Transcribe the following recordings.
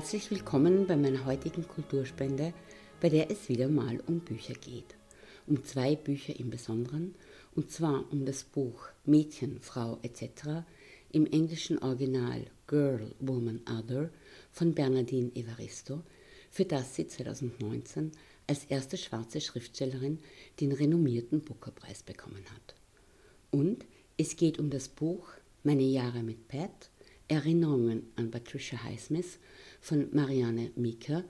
Herzlich willkommen bei meiner heutigen Kulturspende, bei der es wieder mal um Bücher geht. Um zwei Bücher im Besonderen, und zwar um das Buch Mädchen, Frau etc. im englischen Original Girl, Woman, Other von Bernadine Evaristo, für das sie 2019 als erste schwarze Schriftstellerin den renommierten Booker-Preis bekommen hat. Und es geht um das Buch Meine Jahre mit Pat, Erinnerungen an Patricia Highsmith von Marianne Meeker,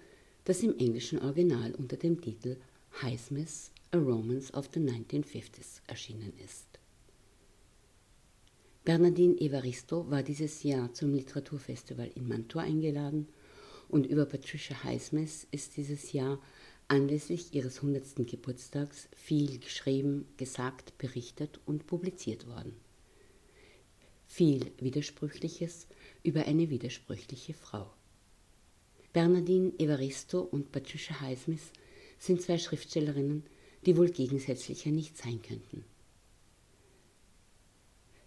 das im englischen Original unter dem Titel Highsmith, A Romance of the 1950s erschienen ist. Bernardine Evaristo war dieses Jahr zum Literaturfestival in Mantua eingeladen und über Patricia Highsmith ist dieses Jahr anlässlich ihres 100. Geburtstags viel geschrieben, gesagt, berichtet und publiziert worden. Viel Widersprüchliches über eine widersprüchliche Frau. Bernardine Evaristo und Patricia Highsmith sind zwei Schriftstellerinnen, die wohl gegensätzlicher nicht sein könnten.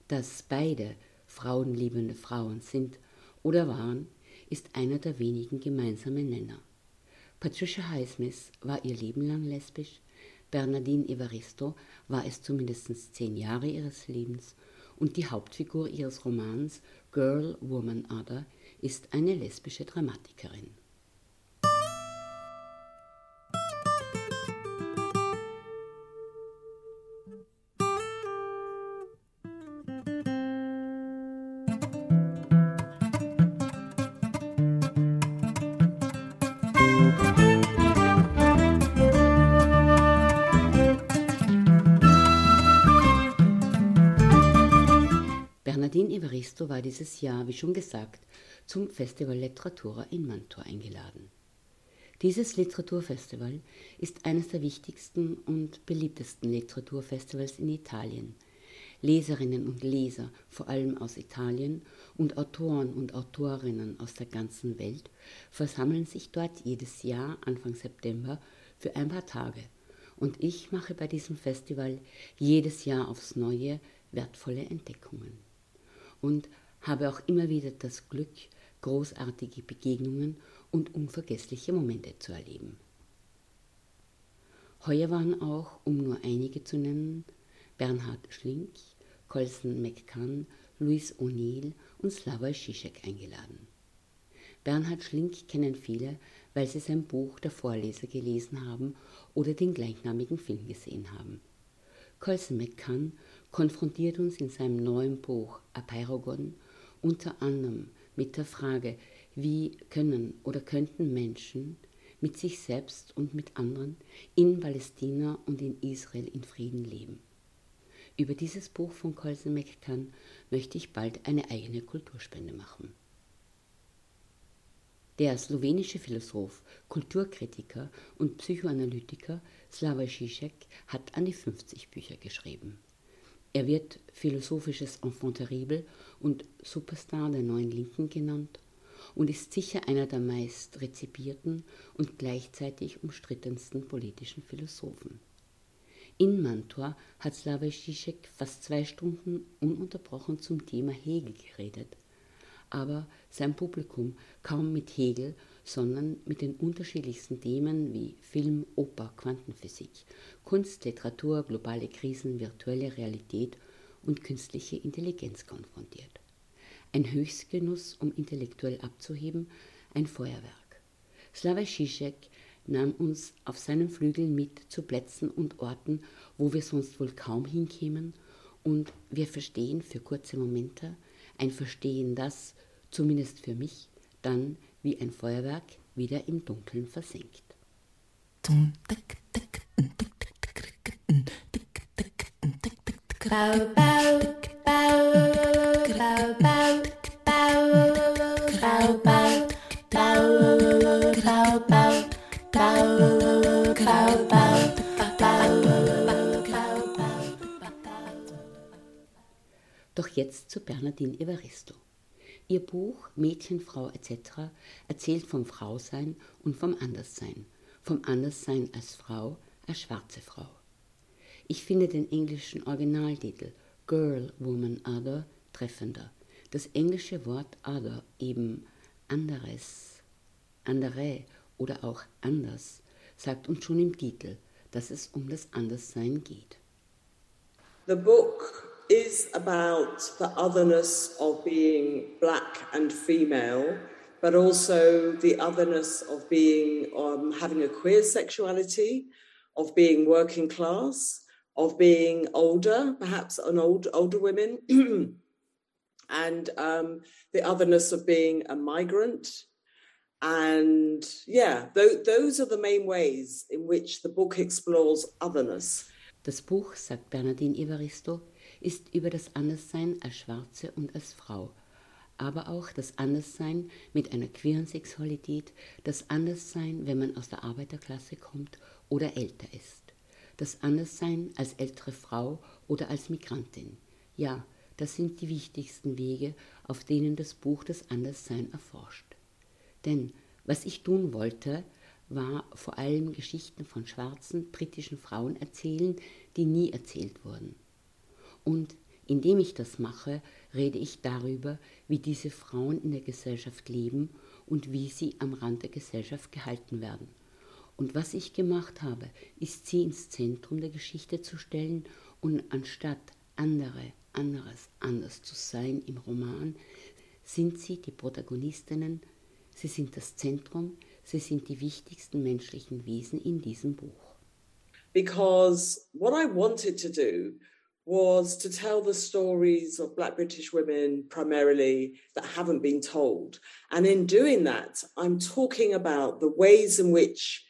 Dass beide frauenliebende Frauen sind oder waren, ist einer der wenigen gemeinsamen Nenner. Patricia Highsmith war ihr Leben lang lesbisch, Bernardine Evaristo war es zumindest zehn Jahre ihres Lebens und die Hauptfigur ihres Romans Girl, Woman, Other ist eine lesbische Dramatikerin. Dieses Jahr, wie schon gesagt, zum Festival Letteratura in Mantua eingeladen. Dieses Literaturfestival ist eines der wichtigsten und beliebtesten Literaturfestivals in Italien. Leserinnen und Leser, vor allem aus Italien, und Autoren und Autorinnen aus der ganzen Welt versammeln sich dort jedes Jahr Anfang September für ein paar Tage. Und ich mache bei diesem Festival jedes Jahr aufs Neue wertvolle Entdeckungen und habe auch immer wieder das Glück, großartige Begegnungen und unvergessliche Momente zu erleben. Heuer waren auch, um nur einige zu nennen, Bernhard Schlink, Colson McCann, Louis O'Neill und Slavoj Žižek eingeladen. Bernhard Schlink kennen viele, weil sie sein Buch Der Vorleser gelesen haben oder den gleichnamigen Film gesehen haben. Colson McCann konfrontiert uns in seinem neuen Buch Apeirogon unter anderem mit der Frage, wie können oder könnten Menschen mit sich selbst und mit anderen in Palästina und in Israel in Frieden leben. Über dieses Buch von Colson McCann möchte ich bald eine eigene Kulturspende machen. Der slowenische Philosoph, Kulturkritiker und Psychoanalytiker Slavoj Žižek hat an die 50 Bücher geschrieben. Er wird philosophisches Enfant terrible und Superstar der neuen Linken genannt und ist sicher einer der meist rezipierten und gleichzeitig umstrittensten politischen Philosophen. In Mantua hat Slavoj Žižek fast zwei Stunden ununterbrochen zum Thema Hegel geredet, aber sein Publikum kaum mit Hegel, sondern mit den unterschiedlichsten Themen wie Film, Oper, Quantenphysik, Kunst, Literatur, globale Krisen, virtuelle Realität und künstliche Intelligenz konfrontiert. Ein Höchstgenuss, um intellektuell abzuheben, ein Feuerwerk. Slavoj Žižek nahm uns auf seinen Flügeln mit zu Plätzen und Orten, wo wir sonst wohl kaum hinkämen, und wir verstehen für kurze Momente ein Verstehen, das, zumindest für mich, dann wie ein Feuerwerk wieder im Dunkeln versinkt. Doch jetzt zu Bernardine Evaristo. Ihr Buch Mädchen, Frau etc. erzählt vom Frausein und vom Anderssein, vom Anderssein als Frau, als schwarze Frau. Ich finde den englischen Originaltitel Girl, Woman, Other treffender. Das englische Wort Other, eben anderes, andere oder auch anders sagt uns schon im Titel, dass es um das Anderssein geht. The book is about the otherness of being black and female, but also the otherness of being um, having a queer sexuality, of being working class, of being older, perhaps an old older women, and um, the otherness of being a migrant. And yeah, th those are the main ways in which the book explores otherness. Das Buch, sagt Bernardine Evaristo, ist über das Anderssein als Schwarze und als Frau, aber auch das Anderssein mit einer queeren Sexualität, das Anderssein, wenn man aus der Arbeiterklasse kommt oder älter ist, das Anderssein als ältere Frau oder als Migrantin. Ja, das sind die wichtigsten Wege, auf denen das Buch das Anderssein erforscht. Denn was ich tun wollte, war vor allem Geschichten von schwarzen britischen Frauen erzählen, die nie erzählt wurden. Und indem ich das mache, rede ich darüber, wie diese Frauen in der Gesellschaft leben und wie sie am Rand der Gesellschaft gehalten werden. Und was ich gemacht habe, ist sie ins Zentrum der Geschichte zu stellen und anstatt andere, anderes, anders zu sein im Roman, sind sie die Protagonistinnen, sie sind das Zentrum, sie sind die wichtigsten menschlichen Wesen in diesem Buch. Because what I wanted to do was to tell the stories of Black British women primarily that haven't been told. And in doing that, I'm talking about the ways in which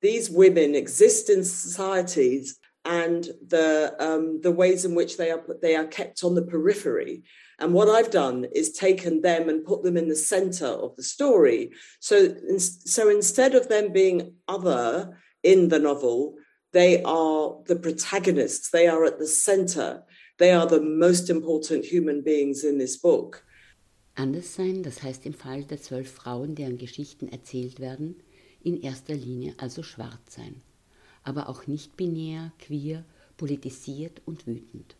these women exist in societies and the um, the ways in which they are they are kept on the periphery. And what I've done is taken them and put them in the center of the story. So so instead of them being other in the novel, they are the protagonists. They are at the center. They are the most important human beings in this book. Anderssein, das heißt im Fall der zwölf Frauen, deren Geschichten erzählt werden, in erster Linie also schwarz sein, aber auch nicht binär, queer, politisiert und wütend.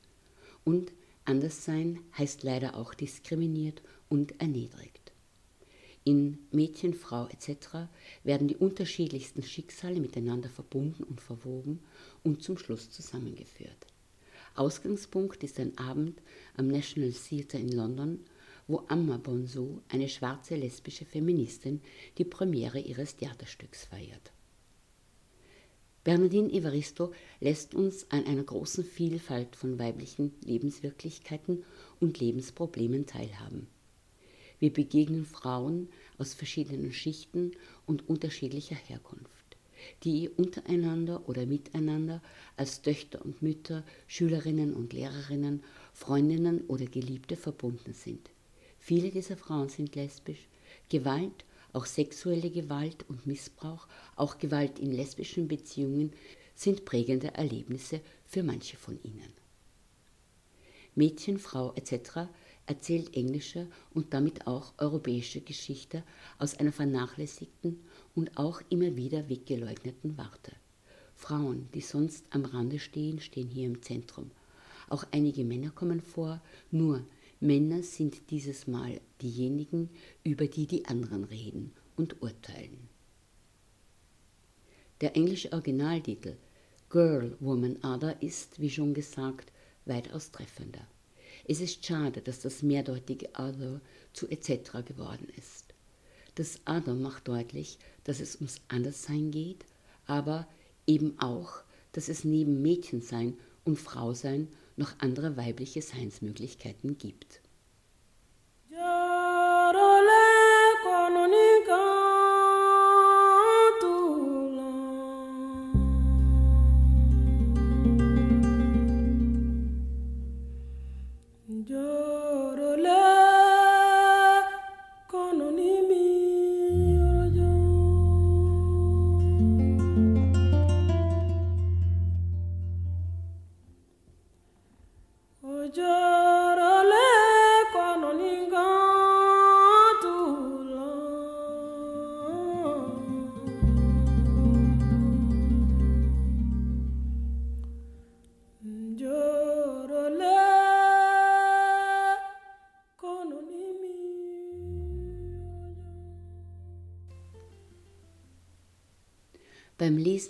Und Anderssein heißt leider auch diskriminiert und erniedrigt. In Mädchen, Frau etc. werden die unterschiedlichsten Schicksale miteinander verbunden und verwoben und zum Schluss zusammengeführt. Ausgangspunkt ist ein Abend am National Theatre in London, wo Amma Bonso, eine schwarze lesbische Feministin, die Premiere ihres Theaterstücks feiert. Bernadine Evaristo lässt uns an einer großen Vielfalt von weiblichen Lebenswirklichkeiten und Lebensproblemen teilhaben. Wir begegnen Frauen aus verschiedenen Schichten und unterschiedlicher Herkunft, die untereinander oder miteinander als Töchter und Mütter, Schülerinnen und Lehrerinnen, Freundinnen oder Geliebte verbunden sind. Viele dieser Frauen sind lesbisch. Gewalt, auch sexuelle Gewalt und Missbrauch, auch Gewalt in lesbischen Beziehungen sind prägende Erlebnisse für manche von ihnen. Mädchen, Frau etc erzählt englische und damit auch europäische Geschichte aus einer vernachlässigten und auch immer wieder weggeleugneten Warte. Frauen, die sonst am Rande stehen, stehen hier im Zentrum. Auch einige Männer kommen vor, nur Männer sind dieses Mal diejenigen, über die die anderen reden und urteilen. Der englische Originaltitel Girl, Woman, Other ist, wie schon gesagt, weitaus treffender. Es ist schade, dass das mehrdeutige Other zu etc. geworden ist. Das Other macht deutlich, dass es ums Anderssein geht, aber eben auch, dass es neben Mädchensein und Frausein noch andere weibliche Seinsmöglichkeiten gibt.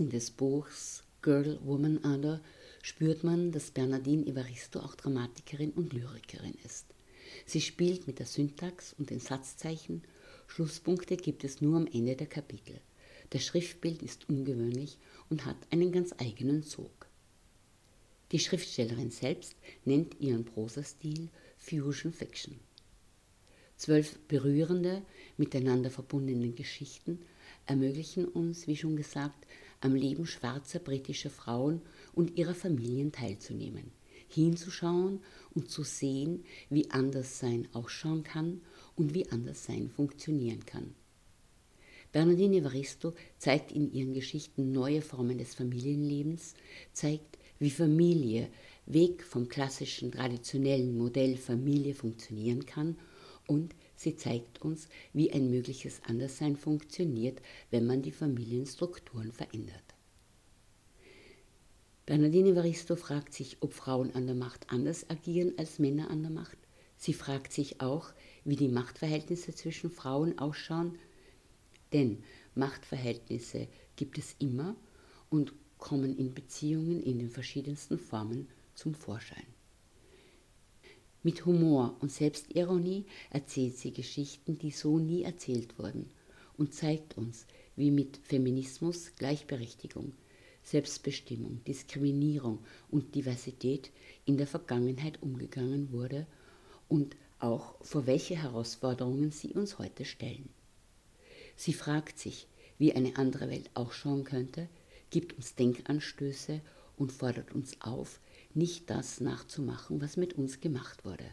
Lesen des Buchs Girl, Woman, Other spürt man, dass Bernardine Evaristo auch Dramatikerin und Lyrikerin ist. Sie spielt mit der Syntax und den Satzzeichen. Schlusspunkte gibt es nur am Ende der Kapitel. Das Schriftbild ist ungewöhnlich und hat einen ganz eigenen Sog. Die Schriftstellerin selbst nennt ihren Prosastil Fusion Fiction. Zwölf berührende, miteinander verbundene Geschichten ermöglichen uns, wie schon gesagt, am Leben schwarzer britischer Frauen und ihrer Familien teilzunehmen, hinzuschauen und zu sehen, wie Anderssein ausschauen kann und wie Anderssein funktionieren kann. Bernardine Evaristo zeigt in ihren Geschichten neue Formen des Familienlebens, zeigt, wie Familie weg vom klassischen traditionellen Modell Familie funktionieren kann und sie zeigt uns, wie ein mögliches Anderssein funktioniert, wenn man die Familienstrukturen verändert. Bernardine Evaristo fragt sich, ob Frauen an der Macht anders agieren als Männer an der Macht. Sie fragt sich auch, wie die Machtverhältnisse zwischen Frauen ausschauen, denn Machtverhältnisse gibt es immer und kommen in Beziehungen in den verschiedensten Formen zum Vorschein. Mit Humor und Selbstironie erzählt sie Geschichten, die so nie erzählt wurden und zeigt uns, wie mit Feminismus, Gleichberechtigung, Selbstbestimmung, Diskriminierung und Diversität in der Vergangenheit umgegangen wurde und auch vor welche Herausforderungen sie uns heute stellen. Sie fragt sich, wie eine andere Welt ausschauen könnte, gibt uns Denkanstöße und fordert uns auf, nicht das nachzumachen, was mit uns gemacht wurde.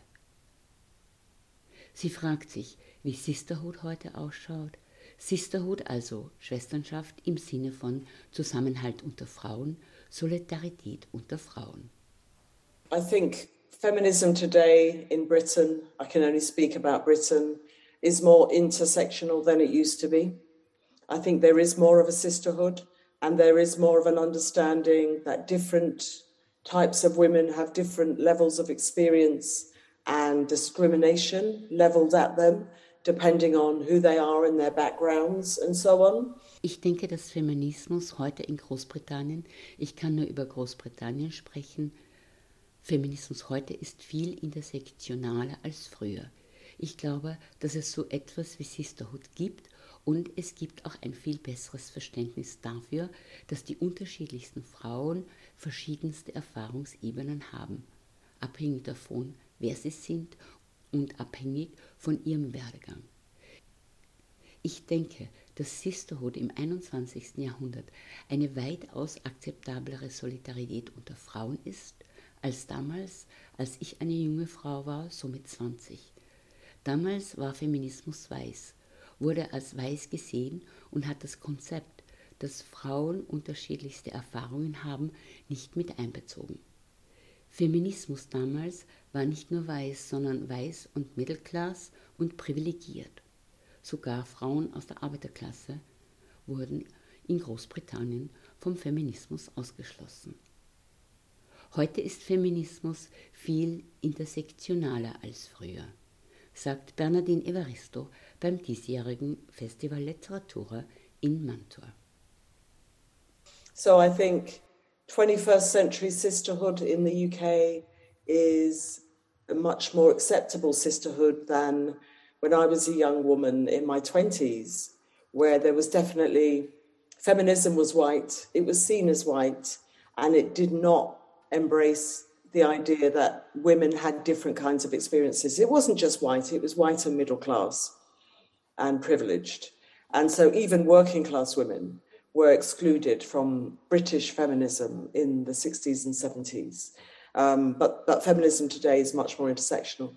Sie fragt sich, wie Sisterhood heute ausschaut. Sisterhood also Schwesternschaft im Sinne von Zusammenhalt unter Frauen, Solidarität unter Frauen. I think feminism today in Britain, I can only speak about Britain, is more intersectional than it used to be. I think there is more of a sisterhood and there is more of an understanding that different types of women have different levels of experience and discrimination leveled at them, depending on who they are and their backgrounds and so on. Ich denke, dass Feminismus heute in Großbritannien, ich kann nur über Großbritannien sprechen, Feminismus heute ist viel intersektionaler als früher. Ich glaube, dass es so etwas wie Sisterhood gibt und es gibt auch ein viel besseres Verständnis dafür, dass die unterschiedlichsten Frauen verschiedenste Erfahrungsebenen haben, abhängig davon, wer sie sind und abhängig von ihrem Werdegang. Ich denke, dass Sisterhood im 21. Jahrhundert eine weitaus akzeptablere Solidarität unter Frauen ist, als damals, als ich eine junge Frau war, so mit 20. Damals war Feminismus weiß wurde als weiß gesehen und hat das Konzept, dass Frauen unterschiedlichste Erfahrungen haben, nicht mit einbezogen. Feminismus damals war nicht nur weiß, sondern weiß und Mittelklass und privilegiert. Sogar Frauen aus der Arbeiterklasse wurden in Großbritannien vom Feminismus ausgeschlossen. Heute ist Feminismus viel intersektionaler als früher, sagt Bernardine Evaristo beim diesjährigen Festival Literatura in Mantua. So I think 21st century sisterhood in the UK is a much more acceptable sisterhood than when I was a young woman in my 20s, where there was definitely feminism was white, it was seen as white, and it did not embrace the idea that women had different kinds of experiences. It wasn't just white, it was white and middle class and privileged. And so even working class women were excluded from British feminism in the 60s and 70s. Um, but, but feminism today is much more intersectional.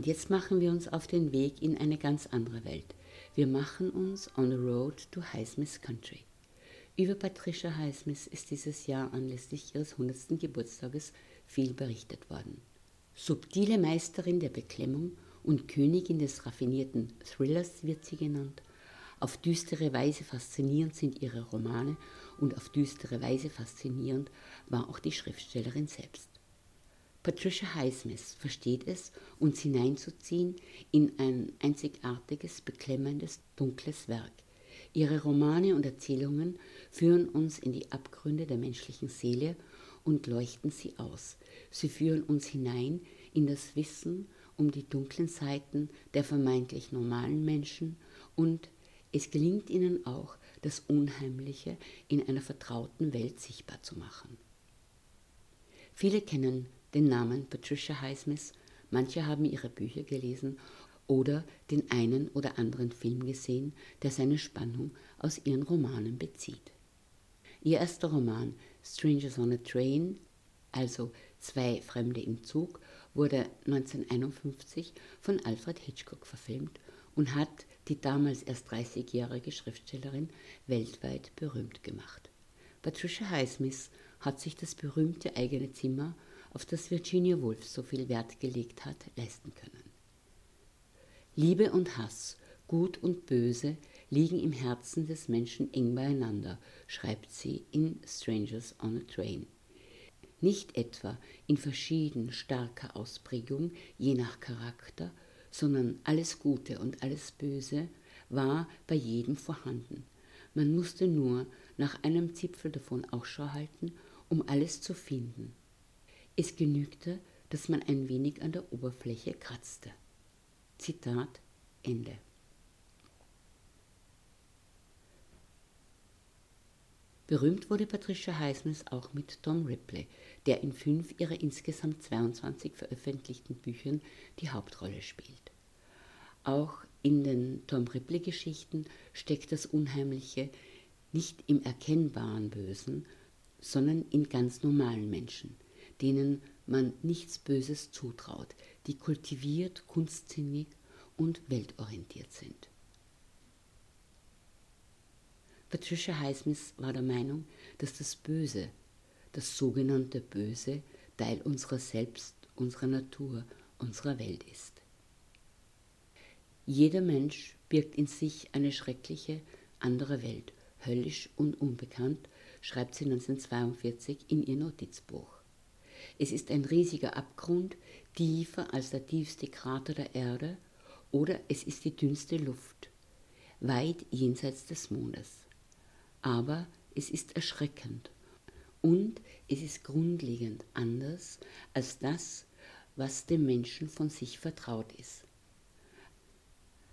Und jetzt machen wir uns auf den Weg in eine ganz andere Welt. Wir machen uns on the road to Highsmith Country. Über Patricia Highsmith ist dieses Jahr anlässlich ihres 100. Geburtstages viel berichtet worden. Subtile Meisterin der Beklemmung und Königin des raffinierten Thrillers wird sie genannt. Auf düstere Weise faszinierend sind ihre Romane und auf düstere Weise faszinierend war auch die Schriftstellerin selbst. Patricia Highsmith versteht es, uns hineinzuziehen in ein einzigartiges, beklemmendes, dunkles Werk. Ihre Romane und Erzählungen führen uns in die Abgründe der menschlichen Seele und leuchten sie aus. Sie führen uns hinein in das Wissen um die dunklen Seiten der vermeintlich normalen Menschen und es gelingt ihnen auch, das Unheimliche in einer vertrauten Welt sichtbar zu machen. Viele kennen den Namen Patricia Highsmith, manche haben ihre Bücher gelesen oder den einen oder anderen Film gesehen, der seine Spannung aus ihren Romanen bezieht. Ihr erster Roman Strangers on a Train, also Zwei Fremde im Zug, wurde 1951 von Alfred Hitchcock verfilmt und hat die damals erst 30-jährige Schriftstellerin weltweit berühmt gemacht. Patricia Highsmith hat sich das berühmte eigene Zimmer auf das Virginia Woolf so viel Wert gelegt hat, leisten können. Liebe und Hass, Gut und Böse liegen im Herzen des Menschen eng beieinander, schreibt sie in Strangers on a Train. Nicht etwa in verschieden starker Ausprägung, je nach Charakter, sondern alles Gute und alles Böse war bei jedem vorhanden. Man musste nur nach einem Zipfel davon Ausschau halten, um alles zu finden. Es genügte, dass man ein wenig an der Oberfläche kratzte. Zitat Ende. Berühmt wurde Patricia Highsmith auch mit Tom Ripley, der in fünf ihrer insgesamt 22 veröffentlichten Büchern die Hauptrolle spielt. Auch in den Tom Ripley-Geschichten steckt das Unheimliche nicht im erkennbaren Bösen, sondern in ganz normalen Menschen – denen man nichts Böses zutraut, die kultiviert, kunstsinnig und weltorientiert sind. Patricia Highsmith war der Meinung, dass das Böse, das sogenannte Böse, Teil unserer selbst, unserer Natur, unserer Welt ist. Jeder Mensch birgt in sich eine schreckliche andere Welt, höllisch und unbekannt, schreibt sie 1942 in ihr Notizbuch. Es ist ein riesiger Abgrund, tiefer als der tiefste Krater der Erde, oder es ist die dünnste Luft, weit jenseits des Mondes. Aber es ist erschreckend und es ist grundlegend anders als das, was dem Menschen von sich vertraut ist.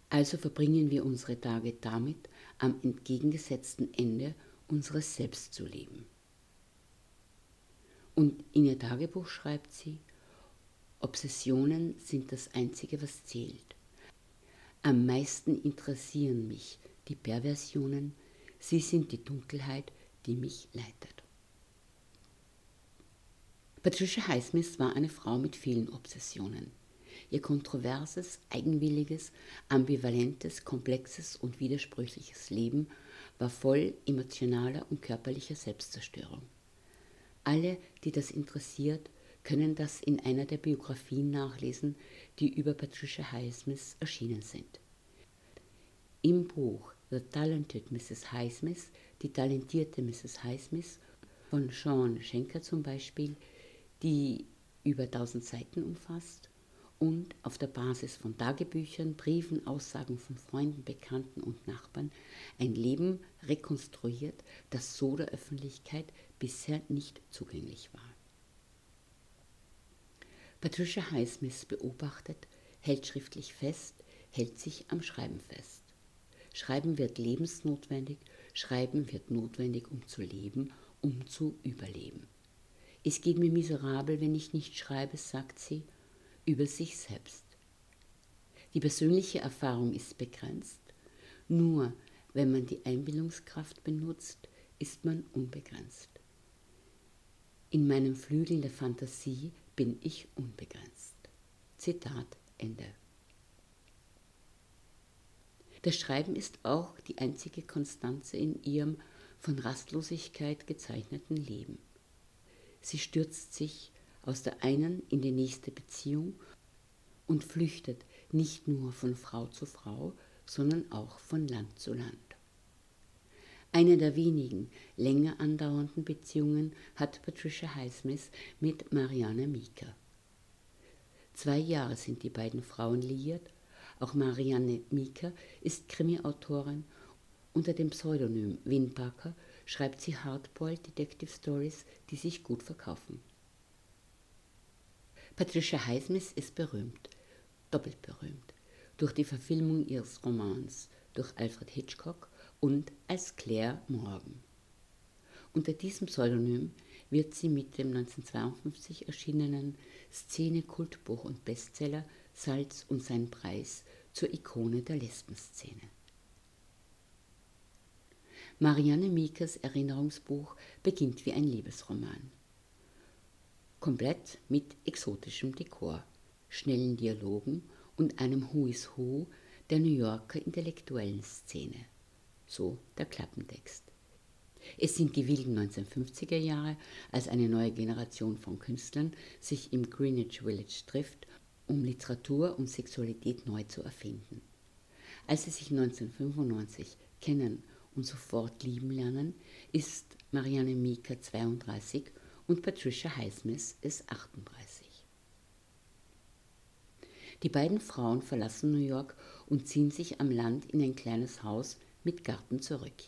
Also verbringen wir unsere Tage damit, am entgegengesetzten Ende unseres Selbst zu leben. Und in ihr Tagebuch schreibt sie, Obsessionen sind das Einzige, was zählt. Am meisten interessieren mich die Perversionen, sie sind die Dunkelheit, die mich leitet. Patricia Highsmith war eine Frau mit vielen Obsessionen. Ihr kontroverses, eigenwilliges, ambivalentes, komplexes und widersprüchliches Leben war voll emotionaler und körperlicher Selbstzerstörung. Alle, die das interessiert, können das in einer der Biografien nachlesen, die über Patricia Highsmith erschienen sind. Im Buch The Talented Mrs. Highsmith, die talentierte Mrs. Highsmith von Sean Schenker zum Beispiel, die über 1000 Seiten umfasst und auf der Basis von Tagebüchern, Briefen, Aussagen von Freunden, Bekannten und Nachbarn ein Leben rekonstruiert, das so der Öffentlichkeit bisher nicht zugänglich war. Patricia Highsmith beobachtet, hält schriftlich fest, hält sich am Schreiben fest. Schreiben wird lebensnotwendig, Schreiben wird notwendig, um zu leben, um zu überleben. Es geht mir miserabel, wenn ich nicht schreibe, sagt sie, über sich selbst. Die persönliche Erfahrung ist begrenzt, nur wenn man die Einbildungskraft benutzt, ist man unbegrenzt. In meinem Flügel der Fantasie bin ich unbegrenzt. Zitat Ende. Das Schreiben ist auch die einzige Konstanze in ihrem von Rastlosigkeit gezeichneten Leben. Sie stürzt sich aus der einen in die nächste Beziehung und flüchtet nicht nur von Frau zu Frau, sondern auch von Land zu Land. Eine der wenigen länger andauernden Beziehungen hat Patricia Highsmith mit Marianne Mieker. Zwei Jahre sind die beiden Frauen liiert. Auch Marianne Mieker ist Krimi-Autorin. Unter dem Pseudonym Win Parker schreibt sie Hardboiled Detective Stories, die sich gut verkaufen. Patricia Highsmith ist berühmt, doppelt berühmt, durch die Verfilmung ihres Romans durch Alfred Hitchcock und als Claire Morgan. Unter diesem Pseudonym wird sie mit dem 1952 erschienenen Szene-Kultbuch und Bestseller Salz und sein Preis zur Ikone der Lesbenszene. Marianne Miekers Erinnerungsbuch beginnt wie ein Liebesroman. Komplett mit exotischem Dekor, schnellen Dialogen und einem Who is Who der New Yorker intellektuellen Szene. So der Klappentext. Es sind die wilden 1950er Jahre, als eine neue Generation von Künstlern sich im Greenwich Village trifft, um Literatur und Sexualität neu zu erfinden. Als sie sich 1995 kennen und sofort lieben lernen, ist Marianne Mieker 32 und Patricia Highsmith ist 38. Die beiden Frauen verlassen New York und ziehen sich am Land in ein kleines Haus mit Garten zurück.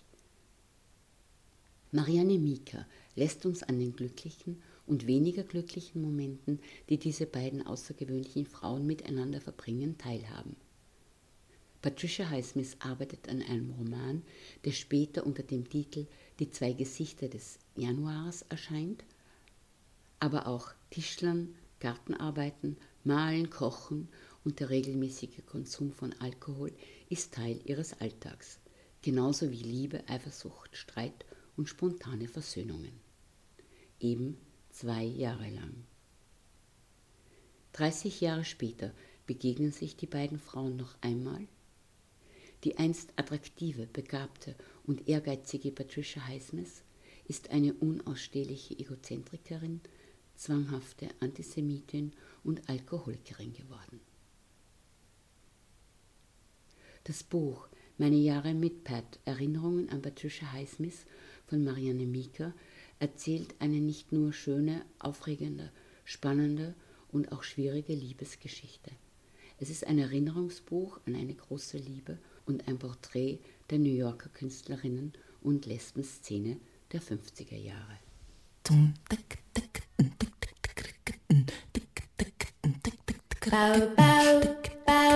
Marianne Mieker lässt uns an den glücklichen und weniger glücklichen Momenten, die diese beiden außergewöhnlichen Frauen miteinander verbringen, teilhaben. Patricia Highsmith arbeitet an einem Roman, der später unter dem Titel Die zwei Gesichter des Januars erscheint, aber auch Tischlern, Gartenarbeiten, Malen, Kochen und der regelmäßige Konsum von Alkohol ist Teil ihres Alltags, genauso wie Liebe, Eifersucht, Streit und spontane Versöhnungen. Eben zwei Jahre lang. 30 Jahre später begegnen sich die beiden Frauen noch einmal die einst attraktive, begabte und ehrgeizige Patricia Highsmith ist eine unausstehliche Egozentrikerin, zwanghafte Antisemitin und Alkoholikerin geworden. Das Buch Meine Jahre mit Pat Erinnerungen an Patricia Highsmith von Marianne Mieker erzählt eine nicht nur schöne, aufregende, spannende und auch schwierige Liebesgeschichte. Es ist ein Erinnerungsbuch an eine große Liebe und ein Porträt der New Yorker Künstlerinnen und Lesbenszene der 50er Jahre. Bau, bau, bau.